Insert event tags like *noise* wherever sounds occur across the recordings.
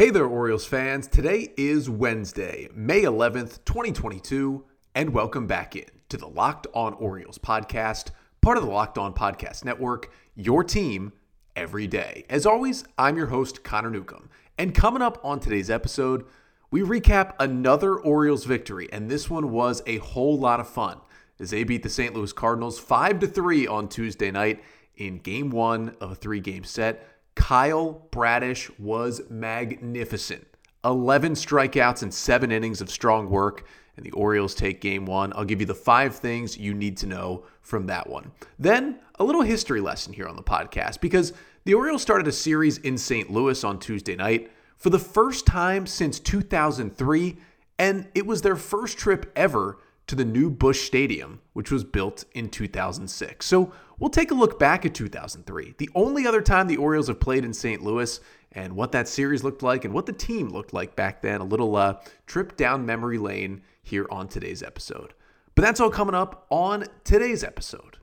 Hey there, Orioles fans. Today is Wednesday, May 11th, 2022, and welcome back in to the Locked On Orioles podcast, part of the Locked On Podcast Network, your team every day. As always, I'm your host, Connor Newcomb. And coming up on today's episode, we recap another Orioles victory, and this one was a whole lot of fun as they beat the St. Louis Cardinals 5 to 3 on Tuesday night in game 1 of a 3-game set. Kyle Bradish was magnificent. 11 strikeouts and 7 innings of strong work, and the Orioles take game 1. I'll give you the 5 things you need to know from that one. Then, a little history lesson here on the podcast because the Orioles started a series in St. Louis on Tuesday night for the first time since 2003, and it was their first trip ever to the new Busch Stadium, which was built in 2006. So we'll take a look back at 2003, the only other time the Orioles have played in St. Louis, and what that series looked like and what the team looked like back then. A little uh, trip down memory lane here on today's episode. But that's all coming up on today's episode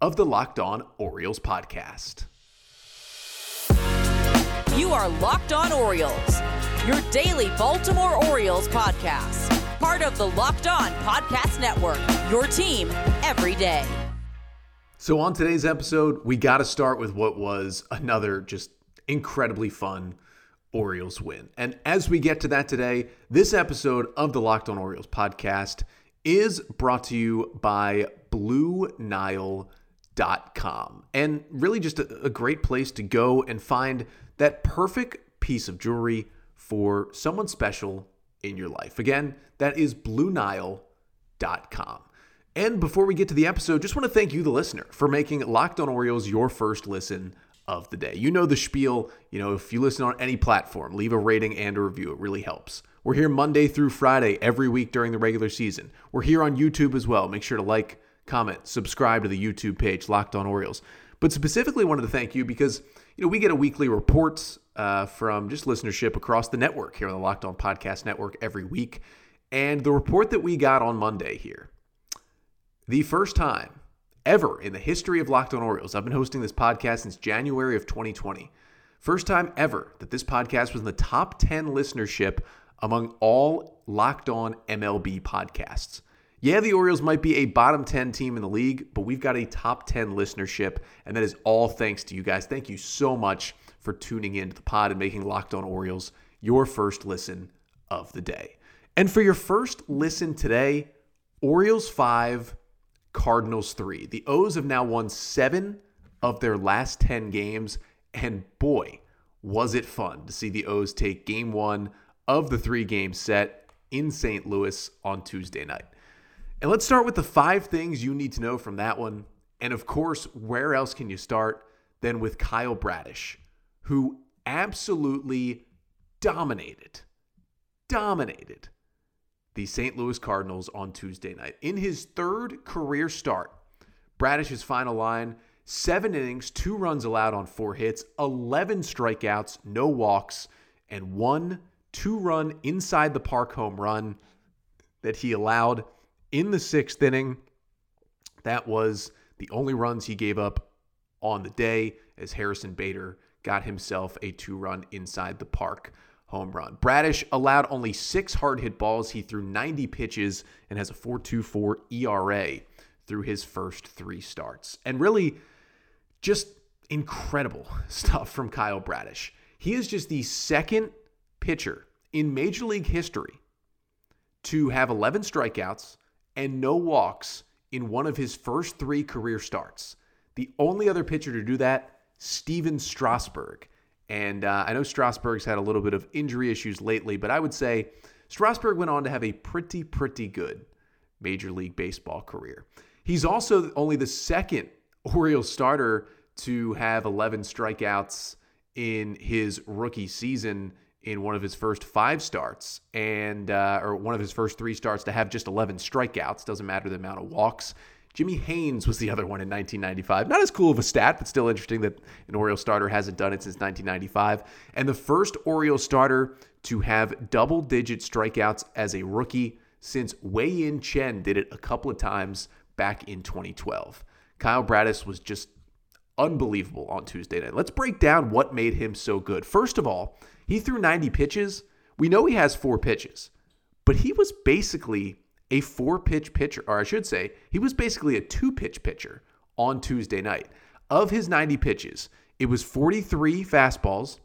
of the Locked On Orioles podcast. You are Locked On Orioles, your daily Baltimore Orioles podcast part of the Locked On Podcast Network. Your team every day. So, on today's episode, we got to start with what was another just incredibly fun Orioles win. And as we get to that today, this episode of the Locked On Orioles podcast is brought to you by BlueNile.com. And really just a, a great place to go and find that perfect piece of jewelry for someone special in your life. Again, that is BlueNile.com. And before we get to the episode, just want to thank you, the listener, for making Locked on Orioles your first listen of the day. You know the spiel. You know, if you listen on any platform, leave a rating and a review. It really helps. We're here Monday through Friday every week during the regular season. We're here on YouTube as well. Make sure to like, comment, subscribe to the YouTube page, Locked on Orioles. But specifically wanted to thank you because, you know, we get a weekly reports uh, from just listenership across the network here on the Locked On Podcast Network every week. And the report that we got on Monday here, the first time ever in the history of Locked On Orioles, I've been hosting this podcast since January of 2020. First time ever that this podcast was in the top 10 listenership among all Locked On MLB podcasts. Yeah, the Orioles might be a bottom 10 team in the league, but we've got a top 10 listenership, and that is all thanks to you guys. Thank you so much for tuning in to the pod and making Locked On Orioles your first listen of the day. And for your first listen today, Orioles 5, Cardinals 3. The O's have now won seven of their last 10 games. And boy, was it fun to see the O's take game one of the three game set in St. Louis on Tuesday night. And let's start with the five things you need to know from that one. And of course, where else can you start than with Kyle Bradish? who absolutely dominated, dominated the St. Louis Cardinals on Tuesday night. In his third career start, Bradish's final line seven innings, two runs allowed on four hits, 11 strikeouts, no walks, and one two run inside the park home run that he allowed in the sixth inning. That was the only runs he gave up on the day as Harrison Bader got himself a two run inside the park home run. Bradish allowed only six hard hit balls. He threw 90 pitches and has a 4.24 ERA through his first three starts. And really, just incredible *laughs* stuff from Kyle Bradish. He is just the second pitcher in Major League history to have 11 strikeouts and no walks in one of his first three career starts. The only other pitcher to do that Stephen Strasburg. And uh, I know Strasburg's had a little bit of injury issues lately, but I would say Strasburg went on to have a pretty, pretty good Major League Baseball career. He's also only the second *laughs* Orioles starter to have 11 strikeouts in his rookie season in one of his first five starts and uh, or one of his first three starts to have just 11 strikeouts doesn't matter the amount of walks Jimmy Haynes was the other one in 1995. Not as cool of a stat, but still interesting that an Oriole starter hasn't done it since 1995. And the first Oriole starter to have double digit strikeouts as a rookie since Wei Yin Chen did it a couple of times back in 2012. Kyle Bradish was just unbelievable on Tuesday night. Let's break down what made him so good. First of all, he threw 90 pitches. We know he has four pitches, but he was basically a four pitch pitcher, or I should say, he was basically a two pitch pitcher on Tuesday night. Of his 90 pitches, it was 43 fastballs,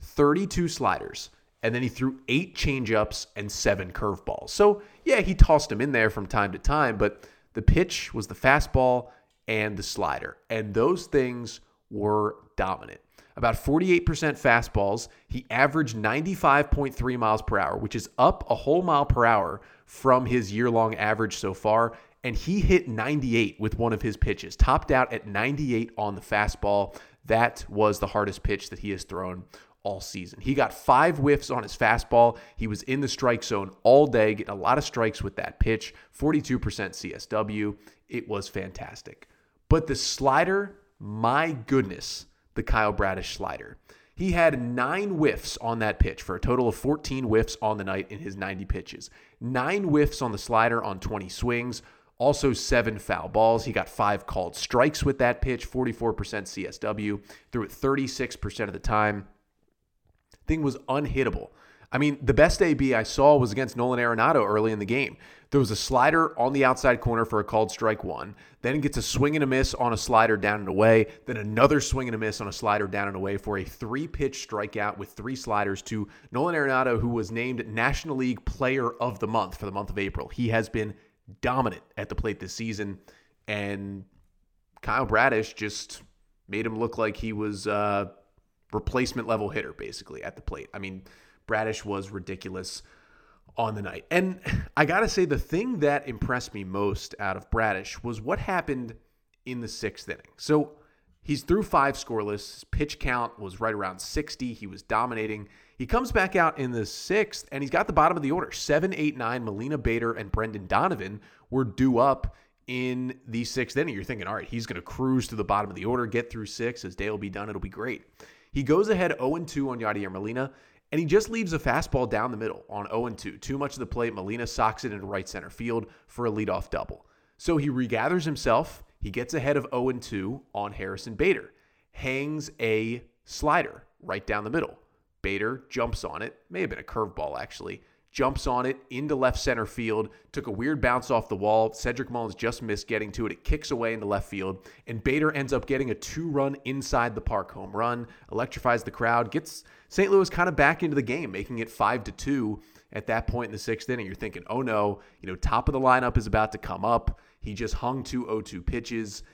32 sliders, and then he threw eight changeups and seven curveballs. So, yeah, he tossed them in there from time to time, but the pitch was the fastball and the slider. And those things were dominant. About 48% fastballs. He averaged 95.3 miles per hour, which is up a whole mile per hour from his year long average so far. And he hit 98 with one of his pitches, topped out at 98 on the fastball. That was the hardest pitch that he has thrown all season. He got five whiffs on his fastball. He was in the strike zone all day, getting a lot of strikes with that pitch, 42% CSW. It was fantastic. But the slider, my goodness, the Kyle Bradish slider. He had nine whiffs on that pitch for a total of 14 whiffs on the night in his 90 pitches. Nine whiffs on the slider on 20 swings. Also, seven foul balls. He got five called strikes with that pitch, 44% CSW, threw it 36% of the time thing was unhittable. I mean, the best AB I saw was against Nolan Arenado early in the game. There was a slider on the outside corner for a called strike one, then gets a swing and a miss on a slider down and away, then another swing and a miss on a slider down and away for a three pitch strikeout with three sliders to Nolan Arenado, who was named National League Player of the Month for the month of April. He has been dominant at the plate this season, and Kyle Bradish just made him look like he was. a replacement level hitter, basically, at the plate. I mean, Bradish was ridiculous on the night. And I got to say, the thing that impressed me most out of Bradish was what happened in the sixth inning. So he's through five scoreless. His pitch count was right around 60. He was dominating. He comes back out in the sixth, and he's got the bottom of the order. Seven, eight, nine. Molina Bader and Brendan Donovan were due up in the sixth inning. You're thinking, all right, he's going to cruise to the bottom of the order, get through six. As day will be done, it'll be great. He goes ahead 0 2 on Yadier Molina, and he just leaves a fastball down the middle on 0 2. Too much of the plate. Molina socks it into right center field for a leadoff double. So he regathers himself. He gets ahead of 0 2 on Harrison Bader, hangs a slider right down the middle. Bader jumps on it. May have been a curveball, actually jumps on it into left center field, took a weird bounce off the wall. Cedric Mullins just missed getting to it. It kicks away into left field, and Bader ends up getting a two run inside the park home run, electrifies the crowd, gets St. Louis kind of back into the game, making it five to two at that point in the sixth inning. You're thinking, oh no, you know, top of the lineup is about to come up. He just hung two 0 2 pitches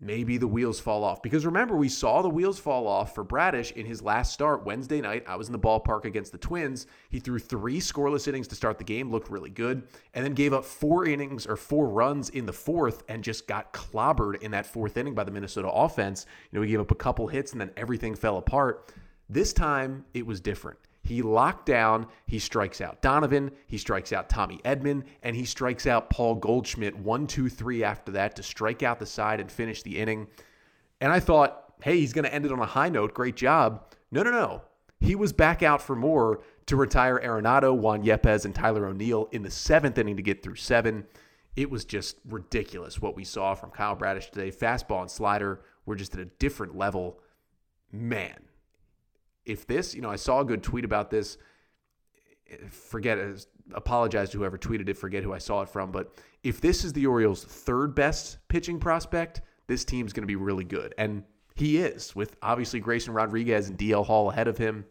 maybe the wheels fall off. Because remember, we saw the wheels fall off for Bradish in his last start Wednesday night. I was in the ballpark against the Twins. He threw three scoreless innings to start the game, looked really good, and then gave up four innings or four runs in the fourth and just got clobbered in that fourth inning by the Minnesota offense. You know, he gave up a couple hits and then everything fell apart. This time it was different. He locked down, he strikes out Donovan, he strikes out Tommy Edman, and he strikes out Paul Goldschmidt one, two, three after that to strike out the side and finish the inning. And I thought, hey, he's going to end it on a high note. Great job. No, no, no. He was back out for more to retire Arenado, Juan Yepez, and Tyler O'Neill in the seventh inning to get through seven. It was just ridiculous what we saw from Kyle Bradish today. Fastball and slider were just at a different level. Man, if this, you know, I saw a good tweet about this. Forget. Apologize to whoever tweeted it. Forget who I saw it from. But if this is the Orioles' third best pitching prospect, this team's going to be really good. And he is, with obviously Grayson Rodriguez and DL Hall ahead of him.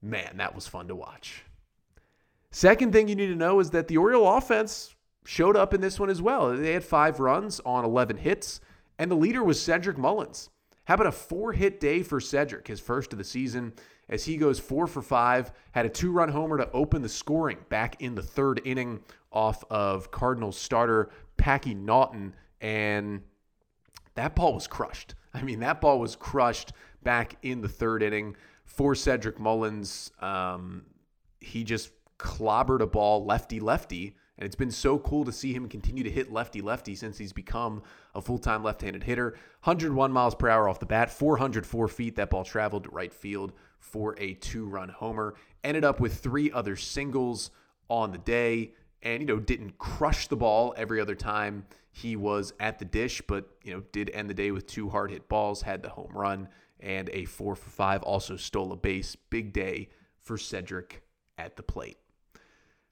Man, that was fun to watch. Second thing you need to know is that the Oriole offense showed up in this one as well. They had five runs on 11 hits, and the leader was Cedric Mullins. How about a four hit day for Cedric, his first of the season, as he goes four for five, had a two run homer to open the scoring back in the third inning off of Cardinals starter Packy Naughton. And that ball was crushed. I mean, that ball was crushed back in the third inning for Cedric Mullins. Um, he just clobbered a ball lefty lefty and it's been so cool to see him continue to hit lefty lefty since he's become a full time left handed hitter. 101 miles per hour off the bat, 404 feet. That ball traveled to right field for a two run homer. Ended up with three other singles on the day. and you know didn't crush the ball every other time he was at the dish, but you know did end the day with two hard hit balls, had the home run and a four for five. Also stole a base. Big day for Cedric at the plate.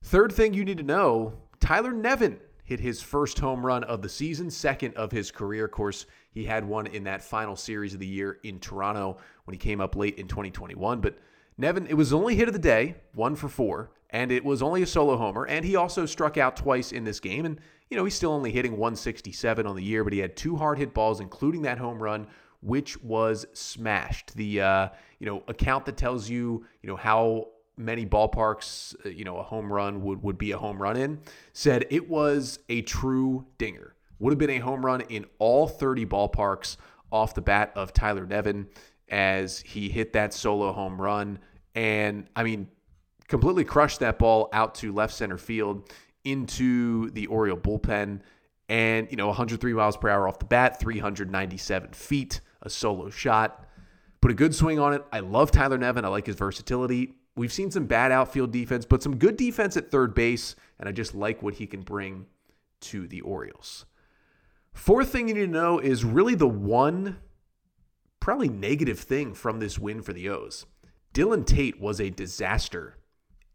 Third thing you need to know: Tyler Nevin hit his first home run of the season, second of his career. Of course, he had one in that final series of the year in Toronto when he came up late in 2021, but. Nevin, it was the only hit of the day, one for four, and it was only a solo homer. And he also struck out twice in this game. And, you know, he's still only hitting 167 on the year, but he had two hard hit balls, including that home run, which was smashed. The, uh, you know, account that tells you, you know, how many ballparks, uh, you know, a home run would, would be a home run in, said it was a true dinger. Would have been a home run in all 30 ballparks off the bat of Tyler Nevin as he hit that solo home run. And I mean, completely crushed that ball out to left center field into the Oriole bullpen. And, you know, 103 miles per hour off the bat, 397 feet, a solo shot. Put a good swing on it. I love Tyler Nevin. I like his versatility. We've seen some bad outfield defense, but some good defense at third base. And I just like what he can bring to the Orioles. Fourth thing you need to know is really the one probably negative thing from this win for the O's. Dylan Tate was a disaster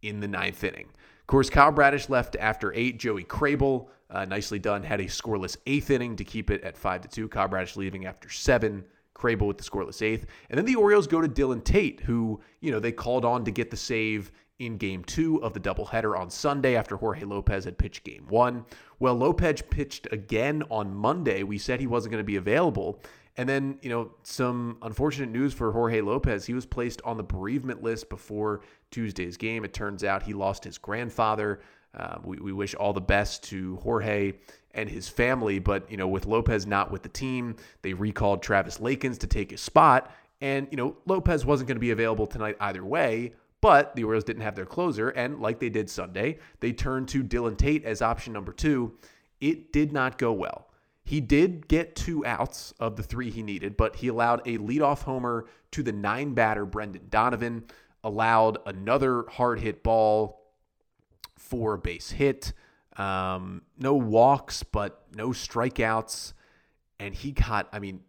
in the ninth inning. Of course, Kyle Bradish left after eight. Joey Krehbiel, uh, nicely done, had a scoreless eighth inning to keep it at five to two. Kyle Bradish leaving after seven. Krehbiel with the scoreless eighth. And then the Orioles go to Dylan Tate, who, you know, they called on to get the save in game two of the doubleheader on Sunday after Jorge Lopez had pitched game one. Well, Lopez pitched again on Monday. We said he wasn't going to be available. And then, you know, some unfortunate news for Jorge Lopez. He was placed on the bereavement list before Tuesday's game. It turns out he lost his grandfather. Uh, we, we wish all the best to Jorge and his family. But, you know, with Lopez not with the team, they recalled Travis Lakins to take his spot. And, you know, Lopez wasn't going to be available tonight either way. But the Orioles didn't have their closer. And like they did Sunday, they turned to Dylan Tate as option number two. It did not go well. He did get two outs of the three he needed, but he allowed a leadoff homer to the nine batter Brendan Donovan, allowed another hard hit ball for a base hit. Um, no walks, but no strikeouts. And he got, I mean,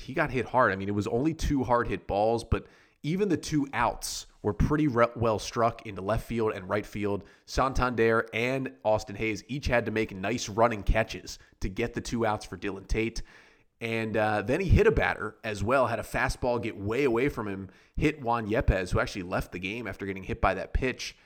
he got hit hard. I mean, it was only two hard hit balls, but even the two outs were pretty re- well struck into left field and right field. Santander and Austin Hays each had to make nice running catches to get the two outs for Dylan Tate. And uh, then he hit a batter as well, had a fastball get way away from him, hit Juan Yepez, who actually left the game after getting hit by that pitch.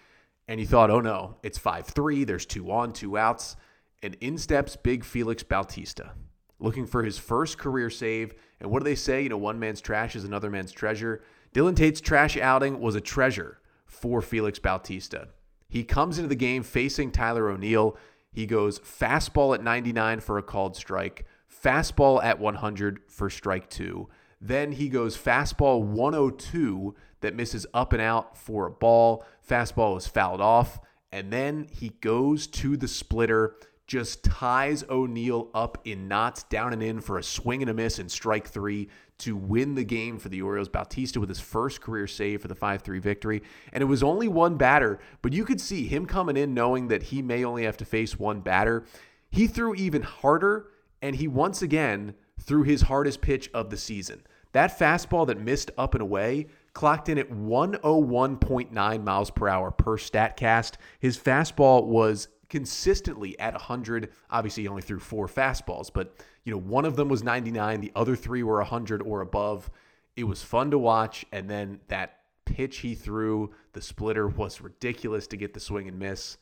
And you thought, oh no, it's 5 3, there's two on, two outs. And in steps big Felix Bautista, looking for his first career save. And what do they say? You know, one man's trash is another man's treasure. Dylan Tate's trash outing was a treasure for Felix Bautista. He comes into the game facing Tyler O'Neill. He goes fastball at 99 for a called strike, fastball at 100 for strike two. Then he goes fastball 102 that misses up and out for a ball. Fastball is fouled off. And then he goes to the splitter just ties O'Neill up in knots down and in for a swing and a miss in strike three to win the game for the Orioles. Bautista with his first career save for the 5 3 victory. And it was only one batter, but you could see him coming in knowing that he may only have to face one batter. He threw even harder, and he once again threw his hardest pitch of the season. That fastball that missed up and away clocked in at 101.9 miles per hour per StatCast. His fastball was consistently at 100. Obviously, he only threw four fastballs, but you know, one of them was 99, the other three were 100 or above. It was fun to watch, and then that pitch he threw, the splitter was ridiculous to get the swing and miss.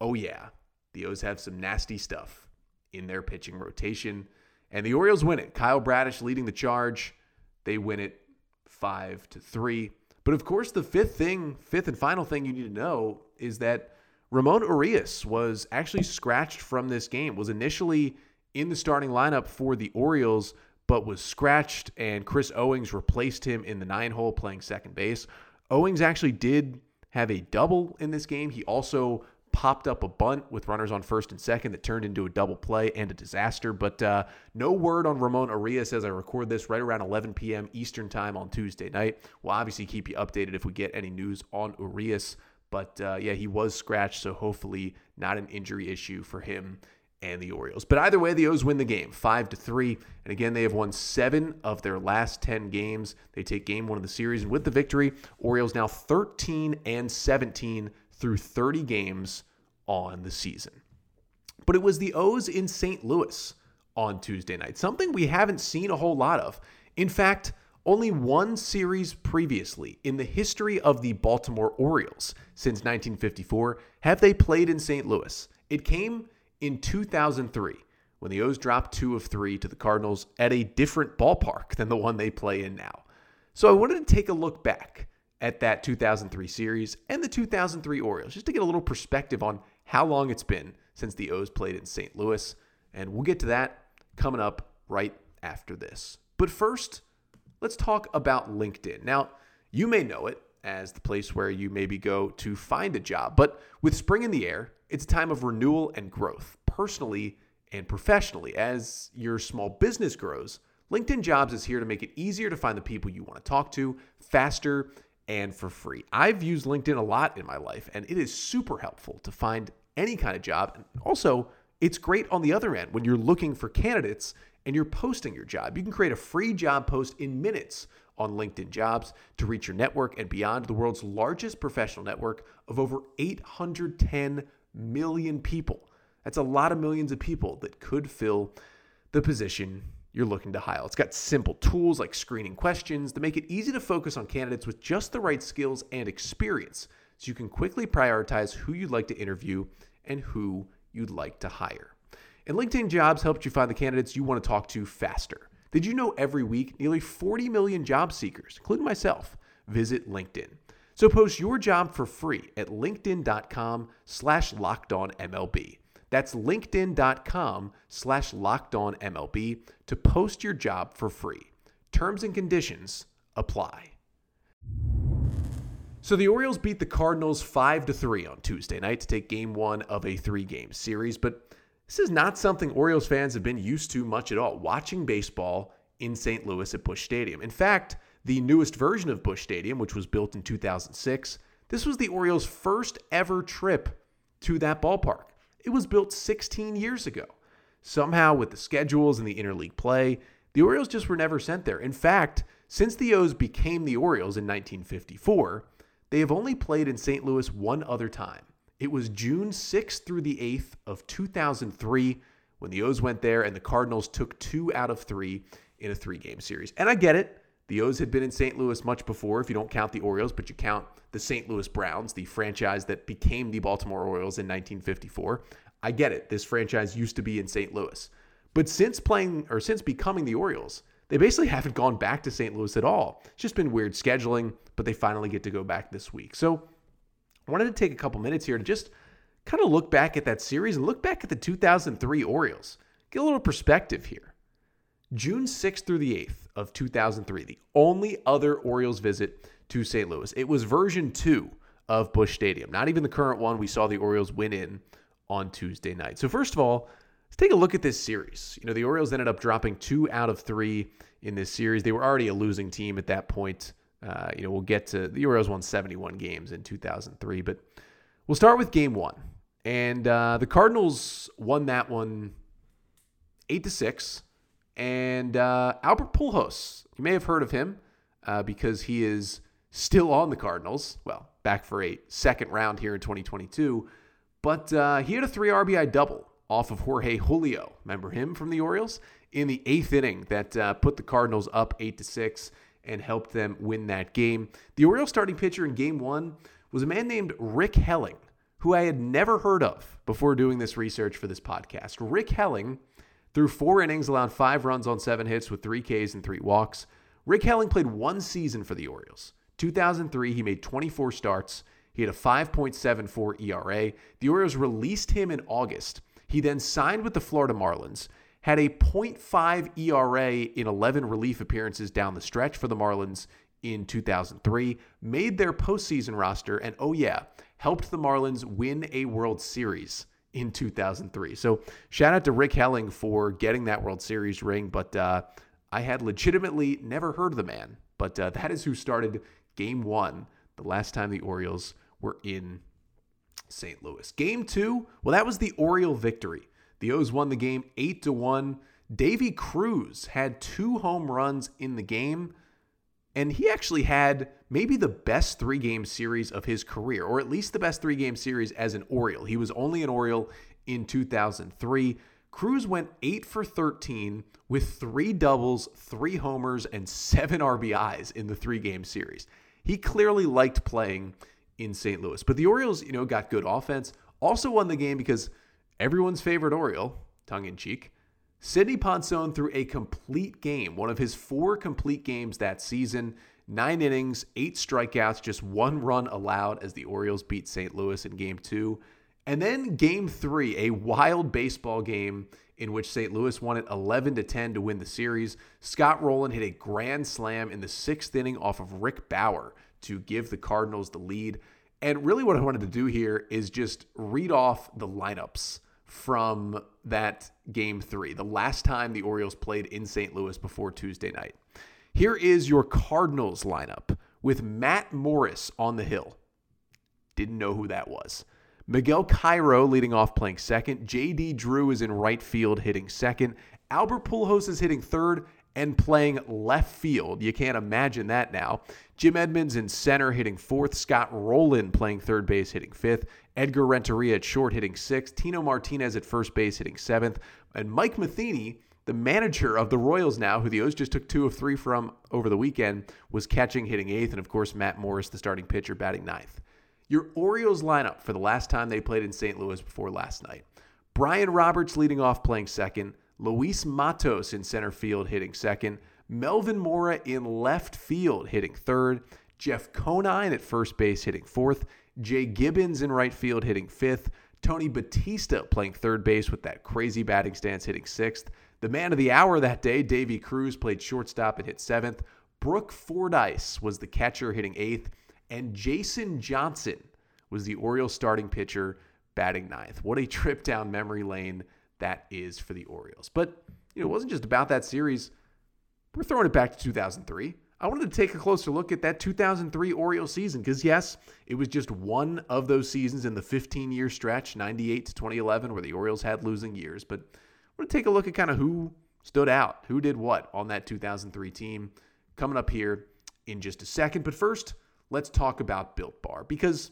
Oh yeah, the O's have some nasty stuff in their pitching rotation, and the Orioles win it. Kyle Bradish leading the charge. They win it five to three. But of course, the fifth thing, fifth and final thing you need to know is that Ramon Urias was actually scratched from this game, was initially in the starting lineup for the Orioles, but was scratched, and Chris Owings replaced him in the nine hole playing second base. Owings actually did have a double in this game. He also popped up a bunt with runners on first and second that turned into a double play and a disaster. But uh, no word on Ramon Urias as I record this right around 11 p.m. Eastern Time on Tuesday night. We'll obviously keep you updated if we get any news on Urias But uh, yeah, he was scratched, so hopefully not an injury issue for him and the Orioles. But either way, the O's win the game, five to three. And again, they have won seven of their last ten games. They take game one of the series, and with the victory, Orioles now 13 and 17 through 30 games on the season. But it was the O's in St. Louis on Tuesday night, something we haven't seen a whole lot of. In fact, only one series previously in the history of the Baltimore Orioles since 1954 have they played in St. Louis. It came in 2003 when the O's dropped two of three to the Cardinals at a different ballpark than the one they play in now. So I wanted to take a look back at that 2003 series and the 2003 Orioles just to get a little perspective on how long it's been since the O's played in St. Louis. And we'll get to that coming up right after this. But first, let's talk about LinkedIn. Now, you may know it as the place where you maybe go to find a job, but with spring in the air, it's a time of renewal and growth, personally and professionally. As your small business grows, LinkedIn Jobs is here to make it easier to find the people you want to talk to faster and for free. I've used LinkedIn a lot in my life, and it is super helpful to find any kind of job. And also, it's great on the other end when you're looking for candidates and you're posting your job. You can create a free job post in minutes on LinkedIn Jobs to reach your network and beyond the world's largest professional network of over 810 million people. That's a lot of millions of people that could fill the position you're looking to hire. It's got simple tools like screening questions that make it easy to focus on candidates with just the right skills and experience so you can quickly prioritize who you'd like to interview and who you'd like to hire. And LinkedIn Jobs helps you find the candidates you want to talk to faster. Did you know every week nearly 40 million job seekers, including myself, visit LinkedIn? So post your job for free at linkedin.com slash lockedonmlb. That's linkedin.com slash lockedonmlb to post your job for free. Terms and conditions apply. So the Orioles beat the Cardinals 5 to 3 on Tuesday night to take game 1 of a 3-game series, but this is not something Orioles fans have been used to much at all, watching baseball in St. Louis at Busch Stadium. In fact, the newest version of Busch Stadium, which was built in 2006. This was the Orioles' first ever trip to that ballpark. It was built 16 years ago. Somehow, with the schedules and the interleague play, the Orioles just were never sent there. In fact, since the O's became the Orioles in 1954, they have only played in St. Louis one other time. It was June 6th through the 8th of 2003 when the O's went there and the Cardinals took two out of three in a three game series. And I get it. The O's had been in St. Louis much before, if you don't count the Orioles, but you count the St. Louis Browns, the franchise that became the Baltimore Orioles in 1954. I get it. This franchise used to be in St. Louis. But since playing or since becoming the Orioles, they basically *laughs* haven't gone back to St. Louis at all. It's just been weird scheduling, but they finally get to go back this week. So I wanted to take a couple minutes here to just kind of look back at that series and look back at the 2003 Orioles. Get a little perspective here. June 6th through the 8th of 2003, the only other Orioles visit to St. Louis. It was version two of Busch Stadium, not even the current one we saw the Orioles win in on Tuesday night. So, first of all, let's take a look at this series. You know, the Orioles ended up dropping two out of three in this series. They were already a losing team at that point. Uh, you know, we'll get to the Orioles won 71 games in 2003, but we'll start with game one. And uh, the Cardinals won that one eight to six. And uh, Albert Pujols, you may have heard of him uh, because he is still on the Cardinals. Well, back for a second round here in 2022. But uh, he had a three RBI double off of Jorge Julio. Remember him from the Orioles in the eighth inning that uh, put the Cardinals up eight to six and helped them win that game. The Orioles starting pitcher in Game One was a man named Rick Helling, who I had never heard of before doing this research for this podcast. Rick Helling through four innings, allowed five runs on seven hits with three Ks and three walks. Rick Helling played one season for the Orioles. 2003, he made 24 starts. He had a 5.74 ERA. The Orioles released him in August. He then signed with the Florida Marlins, had a 0.5 ERA in 11 relief appearances down the stretch for the Marlins in 2003, made their postseason roster, and oh, yeah, helped the Marlins win a World Series in 2003. So shout out to Rick Helling for getting that World Series ring. But uh, I had legitimately never heard of the man. But uh, that is who started game one the last time the Orioles were in St. Louis. Game two, well, that was the Oriole victory. The O's won the game 8 to 1. Deivi Cruz had two home runs in the game, and he actually had maybe the best three game series of his career, or at least the best three game series as an Oriole. He was only an Oriole in 2003. Cruz went 8 for 13 with three doubles, three homers, and seven RBIs in the three game series. He clearly liked playing in St. Louis. But the Orioles, you know, got good offense. Also won the game because everyone's favorite Oriole, tongue in cheek, Sidney Ponson threw a complete game, one of his four complete games that season. Nine innings, eight strikeouts, just one run allowed as the Orioles beat St. Louis in game two. And then game three, a wild baseball game in which St. Louis won it 11 to 10 to win the series. Scott Rolen hit a grand slam in the sixth inning off of Rick Bauer to give the Cardinals the lead. And really, what I wanted to do here is just read off the lineups from that game three, the last time the Orioles played in St. Louis before Tuesday night. Here is your Cardinals lineup with Matt Morris on the hill. Didn't know who that was. Miguel Cairo leading off playing second. JD Drew is in right field hitting second. Albert Pujols is hitting third and playing left field. You can't imagine that now. Jim Edmonds in center hitting fourth. Scott Rolen playing third base hitting fifth. Edgar Renteria at short hitting sixth. Tino Martinez at first base hitting seventh. And Mike Matheny, the manager of the Royals now, who the O's just took two of three from over the weekend, was catching hitting eighth. And of course, Matt Morris, the starting pitcher, batting ninth. Your Orioles lineup for the last time they played in St. Louis before last night. Brian Roberts leading off playing second. Luis Matos in center field hitting second. Melvin Mora in left field hitting third. Jeff Conine at first base hitting fourth. Jay Gibbons in right field hitting fifth. Tony Batista playing third base with that crazy batting stance hitting sixth. The man of the hour that day, Deivi Cruz, played shortstop and hit seventh. Brook Fordyce was the catcher hitting eighth and Jason Johnson was the Orioles starting pitcher batting ninth. What a trip down memory lane that is for the Orioles. But you know, it wasn't just about that series. We're throwing it back to 2003. I wanted to take a closer look at that 2003 Orioles season because yes, it was just one of those seasons in the 15-year stretch, 98 to 2011, where the Orioles had losing years. But I want to take a look at kind of who stood out, who did what on that 2003 team. Coming up here in just a second. But first, let's talk about Built Bar because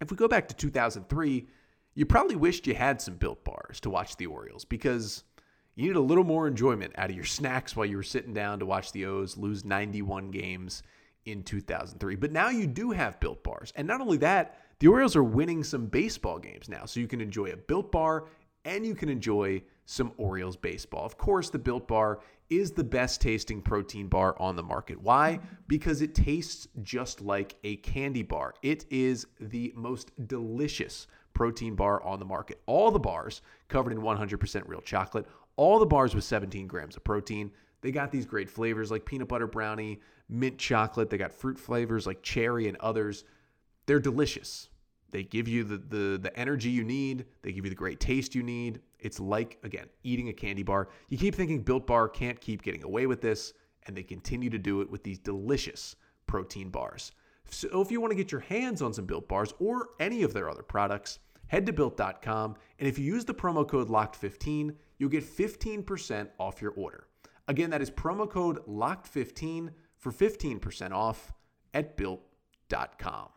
if we go back to 2003, you probably wished you had some Built Bars to watch the Orioles because you needed a little more enjoyment out of your snacks while you were sitting down to watch the O's lose 91 games in 2003. But now you do have Built Bars. And not only that, the Orioles are winning some baseball games now. So you can enjoy a Built Bar and you can enjoy some Orioles baseball. Of course, the Built Bar is the best tasting protein bar on the market. Why? Because it tastes just like a candy bar. It is the most delicious protein bar on the market. All the bars covered in 100% real chocolate, all the bars with 17 grams of protein. They got these great flavors like peanut butter brownie, mint chocolate. They got fruit flavors like cherry and others. They're delicious. They give you the, the, the energy you need. They give you the great taste you need. It's like, again, eating a candy bar. You keep thinking Built Bar can't keep getting away with this, and they continue to do it with these delicious protein bars. So if you want to get your hands on some Built Bars or any of their other products, head to built.com. And if you use the promo code LOCKED15, you'll get 15% off your order. Again, that is promo code LOCKED15 for 15% off at built.com.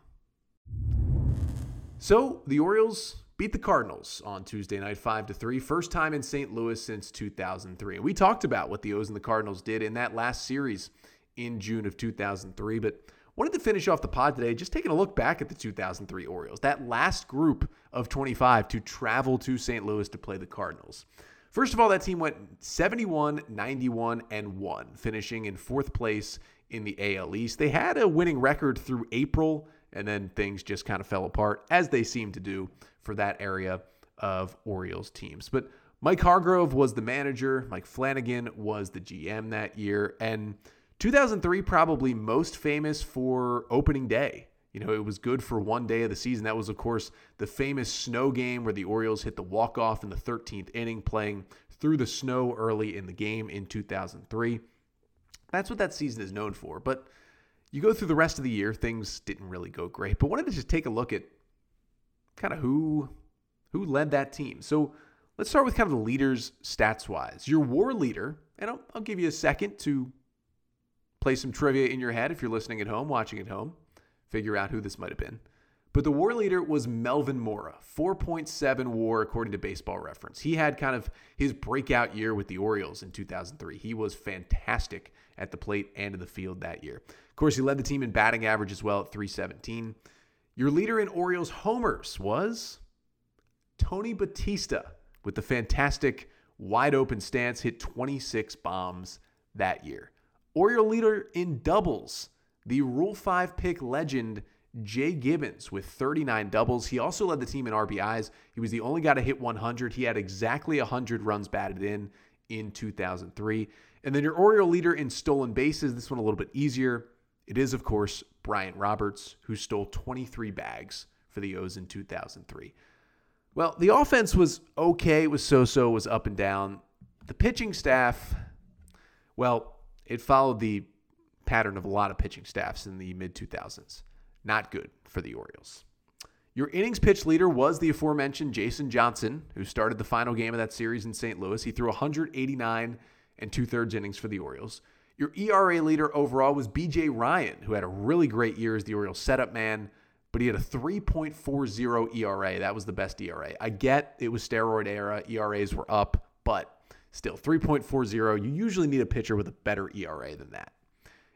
So the Orioles beat the Cardinals on Tuesday night 5 to 3, first time in St. Louis since 2003. And we talked about what the O's and the Cardinals did in that last series in June of 2003, but wanted to finish off the pod today just taking a look back at the 2003 Orioles, that last group of 25 to travel to St. Louis to play the Cardinals. First of all, that team went 71, 91, and 1, finishing in fourth place in the AL East. They had a winning record through April and then things just kind of fell apart as they seem to do for that area of Orioles teams. But Mike Hargrove was the manager, Mike Flanagan was the GM that year, and 2003 probably most famous for opening day. You know, it was good for one day of the season. That was, of course, the famous snow game where the Orioles hit the walk-off in the 13th inning, playing through the snow early in the game in 2003. That's what that season is known for. But you go through the rest of the year, things didn't really go great, but wanted to just take a look at kind of who who led that team. So let's start with kind of the leaders stats wise. Your war leader, and I'll, I'll give you a second to play some trivia in your head if you're listening at home, watching at home, figure out who this might have been. But the war leader was Melvin Mora, 4.7 war according to baseball reference. He had kind of his breakout year with the Orioles in 2003. He was fantastic at the plate and in the field that year. Of course, he led the team in batting average as well at 317. Your leader in Orioles homers was Tony Batista with the fantastic wide open stance, hit 26 bombs that year. Oriole leader in doubles, the Rule 5 pick legend Jay Gibbons with 39 doubles. He also led the team in RBIs. He was the only guy to hit 100. He had exactly 100 runs batted in in 2003. And then your Oriole leader in stolen bases, this one a little bit easier. It is, of course, Brian Roberts, who stole 23 bags for the O's in 2003. Well, the offense was okay, it was so so, was up and down. The pitching staff, well, it followed the pattern of a lot of pitching staffs in the mid 2000s. Not good for the Orioles. Your innings pitch leader was the aforementioned Jason Johnson, who started the final game of that series in St. Louis. He threw 189 and two thirds innings for the Orioles. Your ERA leader overall was BJ Ryan, who had a really great year as the Orioles setup man, but he had a 3.40 ERA. That was the best ERA. I get it was steroid era, ERAs were up, but still 3.40. You usually need a pitcher with a better ERA than that.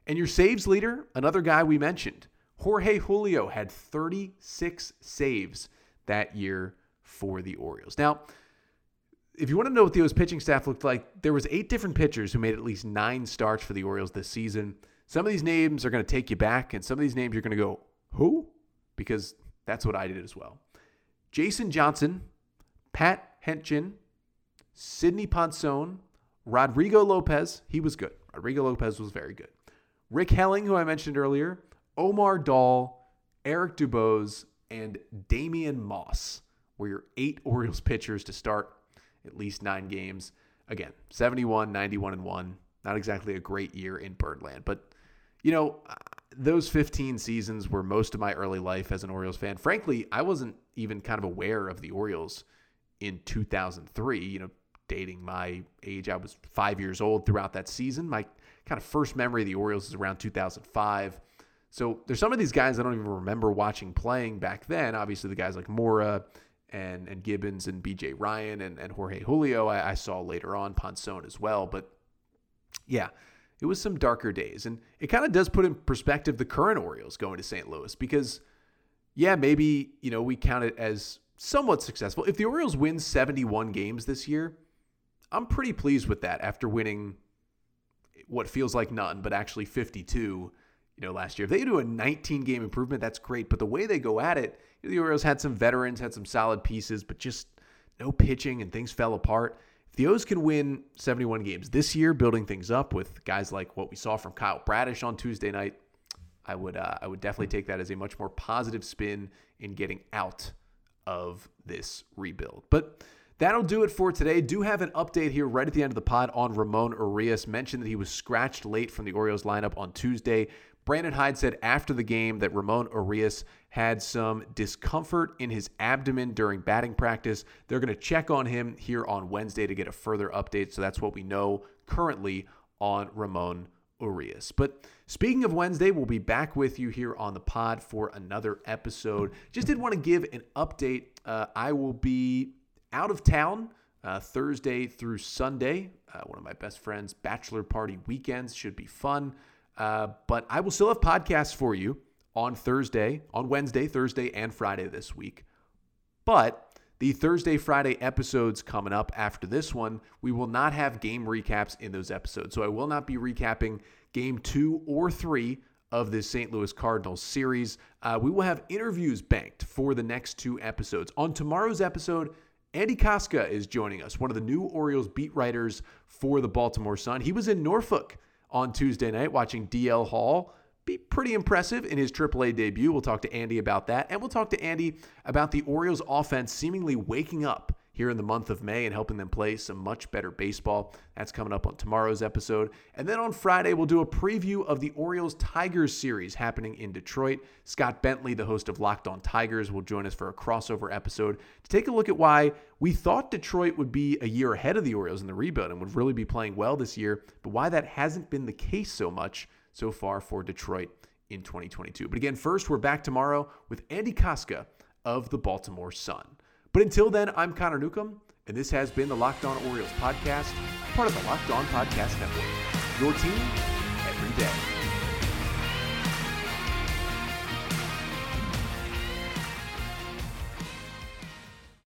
And your saves leader, another guy we mentioned, Jorge Julio had 36 saves that year for the Orioles. Now, if you want to know what the O's pitching staff looked like, there was eight different pitchers who made at least nine starts for the Orioles this season. Some of these names are going to take you back, and some of these names you're going to go, who? Because that's what I did as well. Jason Johnson, Pat Hentgen, Sidney Ponson, Rodrigo Lopez. He was good. Rodrigo Lopez was very good. Rick Helling, who I mentioned earlier, Omar Daal, Eric Dubose, and Damian Moss were your eight *laughs* Orioles pitchers to start at least nine games. Again, 71, 91, and 1. Not exactly a great year in Birdland, but you know, those 15 seasons were most of my early life as an Orioles fan. Frankly, I wasn't even kind of aware of the Orioles in 2003. You know, dating my age, I was five years old throughout that season. My kind of first memory of the Orioles is around 2005. So there's some of these guys I don't even remember watching playing back then. Obviously, the guys like Mora and and Gibbons and BJ Ryan and, and Jorge Julio I, I saw later on, Ponson as well. But yeah, it was some darker days. And it kind of does put in perspective the current Orioles going to St. Louis because, yeah, maybe, you know, we count it as somewhat successful. If the Orioles win 71 games this year, I'm pretty pleased with that after winning what feels like none, but actually 52 you know, last year. If they do a 19 game improvement, that's great. But the way they go at it, the Orioles had some veterans, had some solid pieces, but just no pitching and things fell apart. If the O's can win 71 games this year, building things up with guys like what we saw from Kyle Bradish on Tuesday night, I would uh, I would definitely take that as a much more positive spin in getting out of this rebuild. But That'll do it for today. Do have an update here right at the end of the pod on Ramon Urias. Mentioned that he was scratched late from the Orioles lineup on Tuesday. Brandon Hyde said after the game that Ramon Urias had some discomfort in his abdomen during batting practice. They're going to check on him here on Wednesday to get a further update. So that's what we know currently on Ramon Urias. But speaking of Wednesday, we'll be back with you here on the pod for another episode. Just did want to give an update. Uh, I will be out of town uh, Thursday through Sunday. Uh, one of my best friends' bachelor party weekends should be fun. Uh, but I will still have podcasts for you on Thursday, on Wednesday, Thursday, and Friday this week. But the Thursday, Friday episodes coming up after this one, we will not have game recaps in those episodes. So I will not be recapping game two or three of this St. Louis Cardinals series. Uh, we will have interviews banked for the next two episodes. On tomorrow's episode, Andy Kostka is joining us, one of the new Orioles beat writers for the Baltimore Sun. He was in Norfolk on Tuesday night watching DL Hall be pretty impressive in his AAA debut. We'll talk to Andy about that, and we'll talk to Andy about the Orioles offense seemingly waking up here in the month of May and helping them play some much better baseball. That's coming up on tomorrow's episode. And then on Friday, we'll do a preview of the Orioles Tigers series happening in Detroit. Scott Bentley, the host of Locked On Tigers, will join us for a crossover episode to take a look at why we thought Detroit would be a year ahead of the Orioles in the rebuild and would really be playing well this year, but why that hasn't been the case so much so far for Detroit in 2022. But again, first, we're back tomorrow with Andy Kostka of the Baltimore Sun. But until then, I'm Connor Newcomb, and this has been the Locked On Orioles podcast, part of the Locked On Podcast Network. Your team every day.